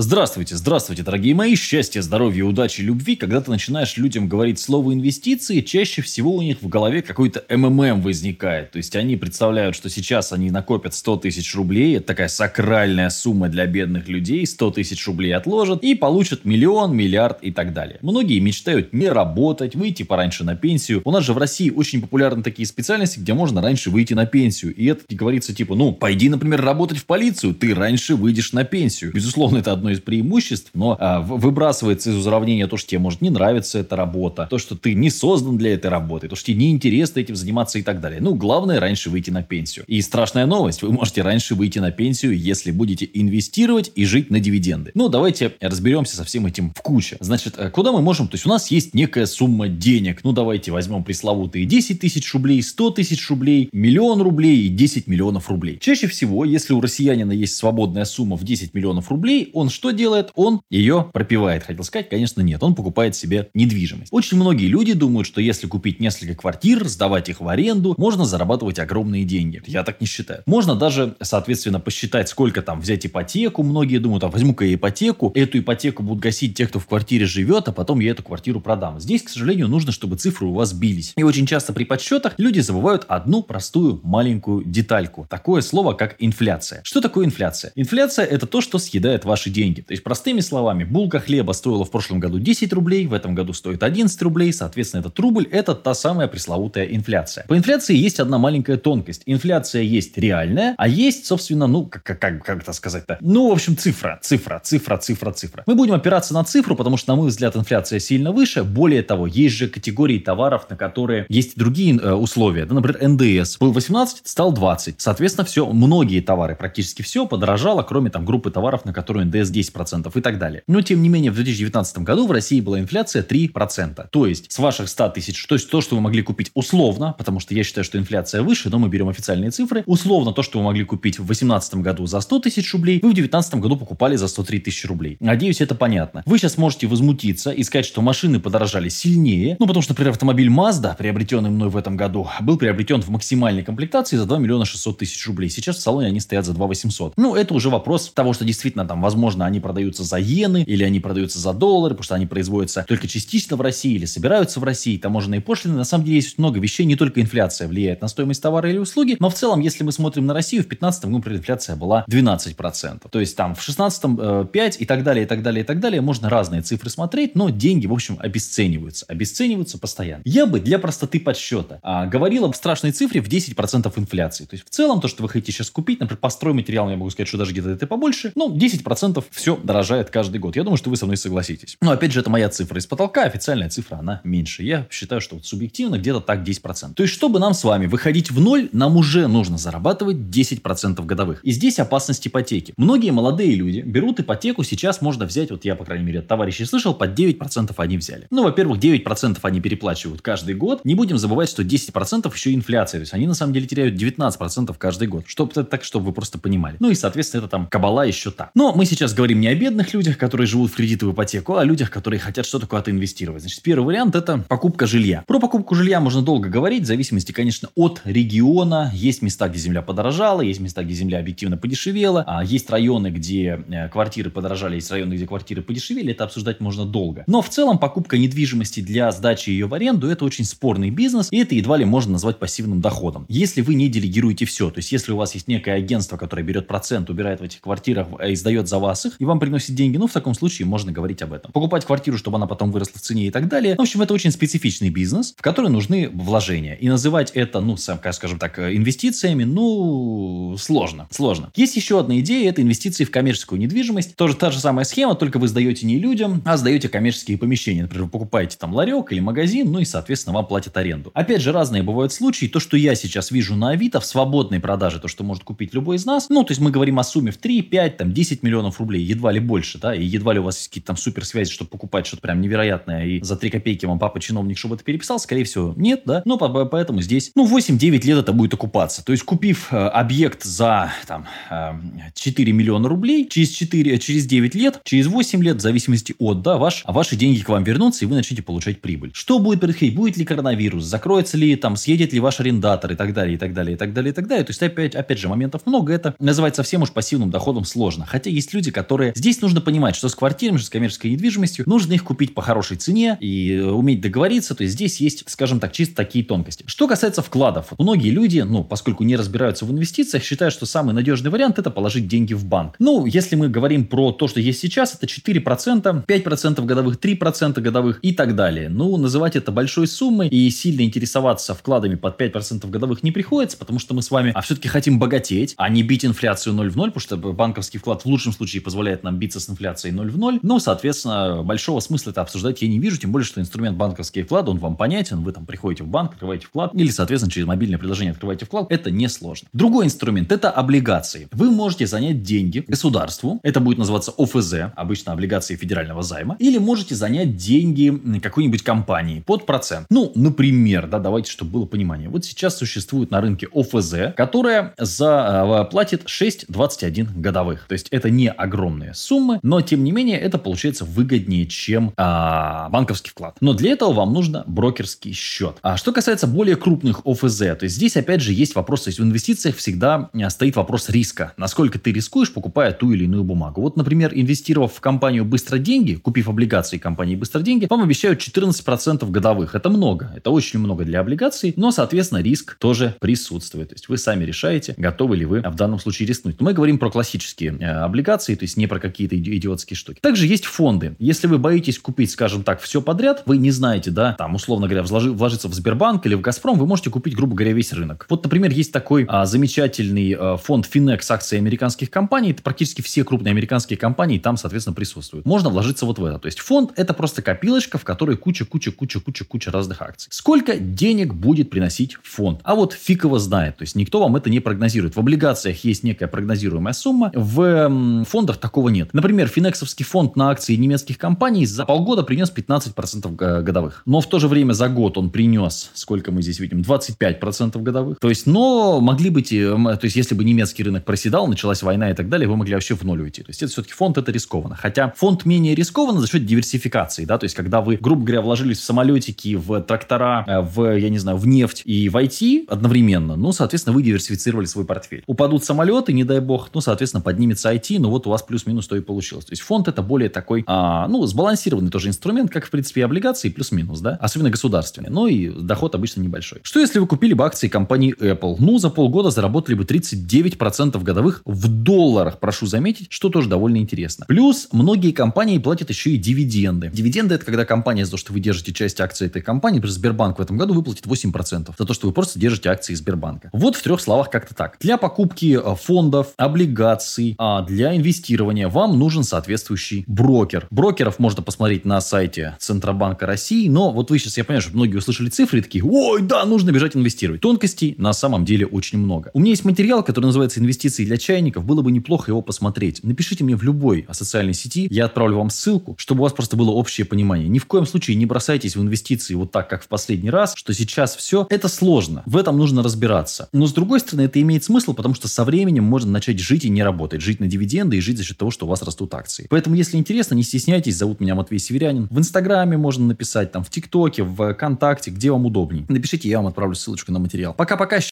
Здравствуйте, здравствуйте, дорогие мои. Счастья, здоровья, удачи, любви. Когда ты начинаешь людям говорить слово инвестиции, чаще всего у них в голове какой-то МММ возникает. То есть они представляют, что сейчас они накопят 100 тысяч рублей. Это такая сакральная сумма для бедных людей. 100 тысяч рублей отложат и получат миллион, миллиард и так далее. Многие мечтают не работать, выйти пораньше на пенсию. У нас же в России очень популярны такие специальности, где можно раньше выйти на пенсию. И это говорится типа, ну, пойди, например, работать в полицию, ты раньше выйдешь на пенсию. Безусловно, это одно одно из преимуществ, но а, выбрасывается из уравнения то, что тебе может не нравиться эта работа, то, что ты не создан для этой работы, то, что тебе неинтересно этим заниматься и так далее. Ну, главное раньше выйти на пенсию. И страшная новость, вы можете раньше выйти на пенсию, если будете инвестировать и жить на дивиденды. Ну, давайте разберемся со всем этим в куче. Значит, э, куда мы можем? То есть у нас есть некая сумма денег. Ну, давайте возьмем пресловутые 10 тысяч рублей, 100 тысяч рублей, миллион рублей и 10 миллионов рублей. Чаще всего, если у россиянина есть свободная сумма в 10 миллионов рублей, он что делает? Он ее пропивает. Хотел сказать, конечно, нет. Он покупает себе недвижимость. Очень многие люди думают, что если купить несколько квартир, сдавать их в аренду, можно зарабатывать огромные деньги. Я так не считаю. Можно даже, соответственно, посчитать, сколько там взять ипотеку. Многие думают, а возьму-ка я ипотеку. Эту ипотеку будут гасить те, кто в квартире живет, а потом я эту квартиру продам. Здесь, к сожалению, нужно, чтобы цифры у вас бились. И очень часто при подсчетах люди забывают одну простую маленькую детальку. Такое слово, как инфляция. Что такое инфляция? Инфляция это то, что съедает ваши деньги деньги. То есть, простыми словами, булка хлеба стоила в прошлом году 10 рублей, в этом году стоит 11 рублей, соответственно, этот рубль – это та самая пресловутая инфляция. По инфляции есть одна маленькая тонкость. Инфляция есть реальная, а есть, собственно, ну, как, как, как, как это сказать-то? Ну, в общем, цифра, цифра, цифра, цифра, цифра. Мы будем опираться на цифру, потому что, на мой взгляд, инфляция сильно выше. Более того, есть же категории товаров, на которые есть другие э, условия. Да, например, НДС был 18, стал 20. Соответственно, все, многие товары, практически все подорожало, кроме там группы товаров, на которые НДС 10% и так далее. Но, тем не менее, в 2019 году в России была инфляция 3%. То есть, с ваших 100 тысяч, то есть то, что вы могли купить условно, потому что я считаю, что инфляция выше, но мы берем официальные цифры, условно то, что вы могли купить в 2018 году за 100 тысяч рублей, вы в 2019 году покупали за 103 тысячи рублей. Надеюсь, это понятно. Вы сейчас можете возмутиться и сказать, что машины подорожали сильнее, ну, потому что, например, автомобиль Mazda, приобретенный мной в этом году, был приобретен в максимальной комплектации за 2 миллиона 600 тысяч рублей. Сейчас в салоне они стоят за 2 800. Ну, это уже вопрос того, что действительно там, возможно, они продаются за иены, или они продаются за доллары, потому что они производятся только частично в России, или собираются в России, таможенные пошлины. На самом деле есть много вещей, не только инфляция влияет на стоимость товара или услуги, но в целом, если мы смотрим на Россию, в 2015 году, например, инфляция была 12%. То есть там в 2016 5 э, и так далее, и так далее, и так далее. Можно разные цифры смотреть, но деньги, в общем, обесцениваются. Обесцениваются постоянно. Я бы для простоты подсчета а, говорил об страшной цифре в 10% инфляции. То есть в целом то, что вы хотите сейчас купить, например, по стройматериалам, я могу сказать, что даже где-то это побольше, ну, 10% все дорожает каждый год. Я думаю, что вы со мной согласитесь. Но опять же, это моя цифра из потолка, официальная цифра, она меньше. Я считаю, что вот субъективно где-то так 10%. То есть, чтобы нам с вами выходить в ноль, нам уже нужно зарабатывать 10% годовых. И здесь опасность ипотеки. Многие молодые люди берут ипотеку, сейчас можно взять, вот я, по крайней мере, от товарищей слышал, под 9% они взяли. Ну, во-первых, 9% они переплачивают каждый год. Не будем забывать, что 10% еще инфляция. То есть, они на самом деле теряют 19% каждый год. Чтобы так, чтобы вы просто понимали. Ну и, соответственно, это там кабала еще та. Но мы сейчас говорим не о бедных людях, которые живут в кредиты в ипотеку, а о людях, которые хотят что-то куда-то инвестировать. Значит, первый вариант это покупка жилья. Про покупку жилья можно долго говорить, в зависимости, конечно, от региона. Есть места, где земля подорожала, есть места, где земля объективно подешевела, а есть районы, где э, квартиры подорожали, есть районы, где квартиры подешевели. Это обсуждать можно долго. Но в целом покупка недвижимости для сдачи ее в аренду это очень спорный бизнес, и это едва ли можно назвать пассивным доходом. Если вы не делегируете все, то есть если у вас есть некое агентство, которое берет процент, убирает в этих квартирах и сдает за вас их, и вам приносит деньги, ну в таком случае можно говорить об этом. Покупать квартиру, чтобы она потом выросла в цене и так далее. В общем, это очень специфичный бизнес, в который нужны вложения. И называть это, ну, сам, скажем так, инвестициями, ну, сложно. Сложно. Есть еще одна идея, это инвестиции в коммерческую недвижимость. Тоже та же самая схема, только вы сдаете не людям, а сдаете коммерческие помещения. Например, вы покупаете там ларек или магазин, ну и, соответственно, вам платят аренду. Опять же, разные бывают случаи. То, что я сейчас вижу на Авито в свободной продаже, то, что может купить любой из нас, ну, то есть мы говорим о сумме в 3, 5, там, 10 миллионов рублей, едва ли больше, да, и едва ли у вас есть какие-то там суперсвязи, чтобы покупать что-то прям невероятное, и за 3 копейки вам папа чиновник, чтобы это переписал, скорее всего, нет, да, но поэтому здесь, ну, 8-9 лет это будет окупаться. То есть, купив э, объект за, там, э, 4 миллиона рублей, через 4, через 9 лет, через 8 лет, в зависимости от, да, ваш, а ваши деньги к вам вернутся, и вы начнете получать прибыль. Что будет происходить? Будет ли коронавирус? Закроется ли, там, съедет ли ваш арендатор и так далее, и так далее, и так далее, и так далее. То есть, опять, опять же, моментов много. Это называть совсем уж пассивным доходом сложно. Хотя есть люди, которые которые... Здесь нужно понимать, что с квартирами, с коммерческой недвижимостью нужно их купить по хорошей цене и э, уметь договориться. То есть здесь есть, скажем так, чисто такие тонкости. Что касается вкладов. Многие люди, ну, поскольку не разбираются в инвестициях, считают, что самый надежный вариант это положить деньги в банк. Ну, если мы говорим про то, что есть сейчас, это 4%, 5% годовых, 3% годовых и так далее. Ну, называть это большой суммой и сильно интересоваться вкладами под 5% годовых не приходится, потому что мы с вами а все-таки хотим богатеть, а не бить инфляцию 0 в 0, потому что банковский вклад в лучшем случае позволяет нам биться с инфляцией 0 в 0. Ну, соответственно, большого смысла это обсуждать я не вижу, тем более, что инструмент банковские вклады, он вам понятен, вы там приходите в банк, открываете вклад, или, соответственно, через мобильное приложение открываете вклад, это несложно. Другой инструмент – это облигации. Вы можете занять деньги государству, это будет называться ОФЗ, обычно облигации федерального займа, или можете занять деньги какой-нибудь компании под процент. Ну, например, да, давайте, чтобы было понимание. Вот сейчас существует на рынке ОФЗ, которая за, э, платит 6,21 годовых. То есть это не огромные суммы, но тем не менее это получается выгоднее, чем а, банковский вклад. Но для этого вам нужно брокерский счет. А что касается более крупных ОФЗ, то есть здесь опять же есть вопрос, то есть в инвестициях всегда э, стоит вопрос риска. Насколько ты рискуешь, покупая ту или иную бумагу. Вот, например, инвестировав в компанию «Быстро деньги», купив облигации компании «Быстро деньги», вам обещают 14% годовых. Это много, это очень много для облигаций, но, соответственно, риск тоже присутствует. То есть вы сами решаете, готовы ли вы в данном случае рискнуть. Но мы говорим про классические э, облигации, то есть не про какие-то идиотские штуки. Также есть фонды. Если вы боитесь купить, скажем так, все подряд, вы не знаете, да, там, условно говоря, вложи, вложиться в Сбербанк или в Газпром, вы можете купить, грубо говоря, весь рынок. Вот, например, есть такой а, замечательный а, фонд Finex акций американских компаний. Это практически все крупные американские компании там, соответственно, присутствуют. Можно вложиться вот в это. То есть фонд это просто копилочка, в которой куча, куча, куча, куча, куча разных акций. Сколько денег будет приносить фонд? А вот фиг его знает. То есть никто вам это не прогнозирует. В облигациях есть некая прогнозируемая сумма, в м, фондах такого нет. Например, финексовский фонд на акции немецких компаний за полгода принес 15% годовых. Но в то же время за год он принес, сколько мы здесь видим, 25% годовых. То есть, но могли быть, э, то есть, если бы немецкий рынок проседал, началась война и так далее, вы могли вообще в ноль уйти. То есть, это все-таки фонд, это рискованно. Хотя фонд менее рискованно за счет диверсификации, да, то есть, когда вы, грубо говоря, вложились в самолетики, в трактора, э, в, я не знаю, в нефть и в IT одновременно, ну, соответственно, вы диверсифицировали свой портфель. Упадут самолеты, не дай бог, ну, соответственно, поднимется IT, ну, вот у вас плюс-минус то и получилось. То есть, фонд это более такой, а, ну, сбалансированный тоже инструмент, как, в принципе, и облигации, плюс-минус, да, особенно государственные. Ну, и доход обычно небольшой. Что если вы купили бы акции компании Apple? Ну, за полгода заработали бы 39% годовых в долларах, прошу заметить, что тоже довольно интересно. Плюс многие компании платят еще и дивиденды. Дивиденды это когда компания за то, что вы держите часть акций этой компании, например, Сбербанк в этом году выплатит 8% за то, что вы просто держите акции Сбербанка. Вот в трех словах как-то так. Для покупки э, фондов, облигаций, а для инвестирования вам нужен соответствующий брокер. Брокеров можно посмотреть на сайте Центробанка России, но вот вы сейчас, я понимаю, что многие услышали цифры и такие, ой, да, нужно бежать инвестировать. Тонкостей на самом деле очень много. У меня есть материал, который называется «Инвестиции для чайников». Было бы неплохо его посмотреть. Напишите мне в любой социальной сети, я отправлю вам ссылку, чтобы у вас просто было общее понимание. Ни в коем случае не бросайтесь в инвестиции вот так, как в последний раз, что сейчас все. Это сложно. В этом нужно разбираться. Но с другой стороны, это имеет смысл, потому что со временем можно начать жить и не работать. Жить на дивиденды и жить за счет того, что у вас растут акции. Поэтому, если интересно, не стесняйтесь. Зовут меня Матвей Северянин. В Инстаграме можно написать, там, в ТикТоке, в ВКонтакте, где вам удобнее. Напишите, я вам отправлю ссылочку на материал. Пока-пока.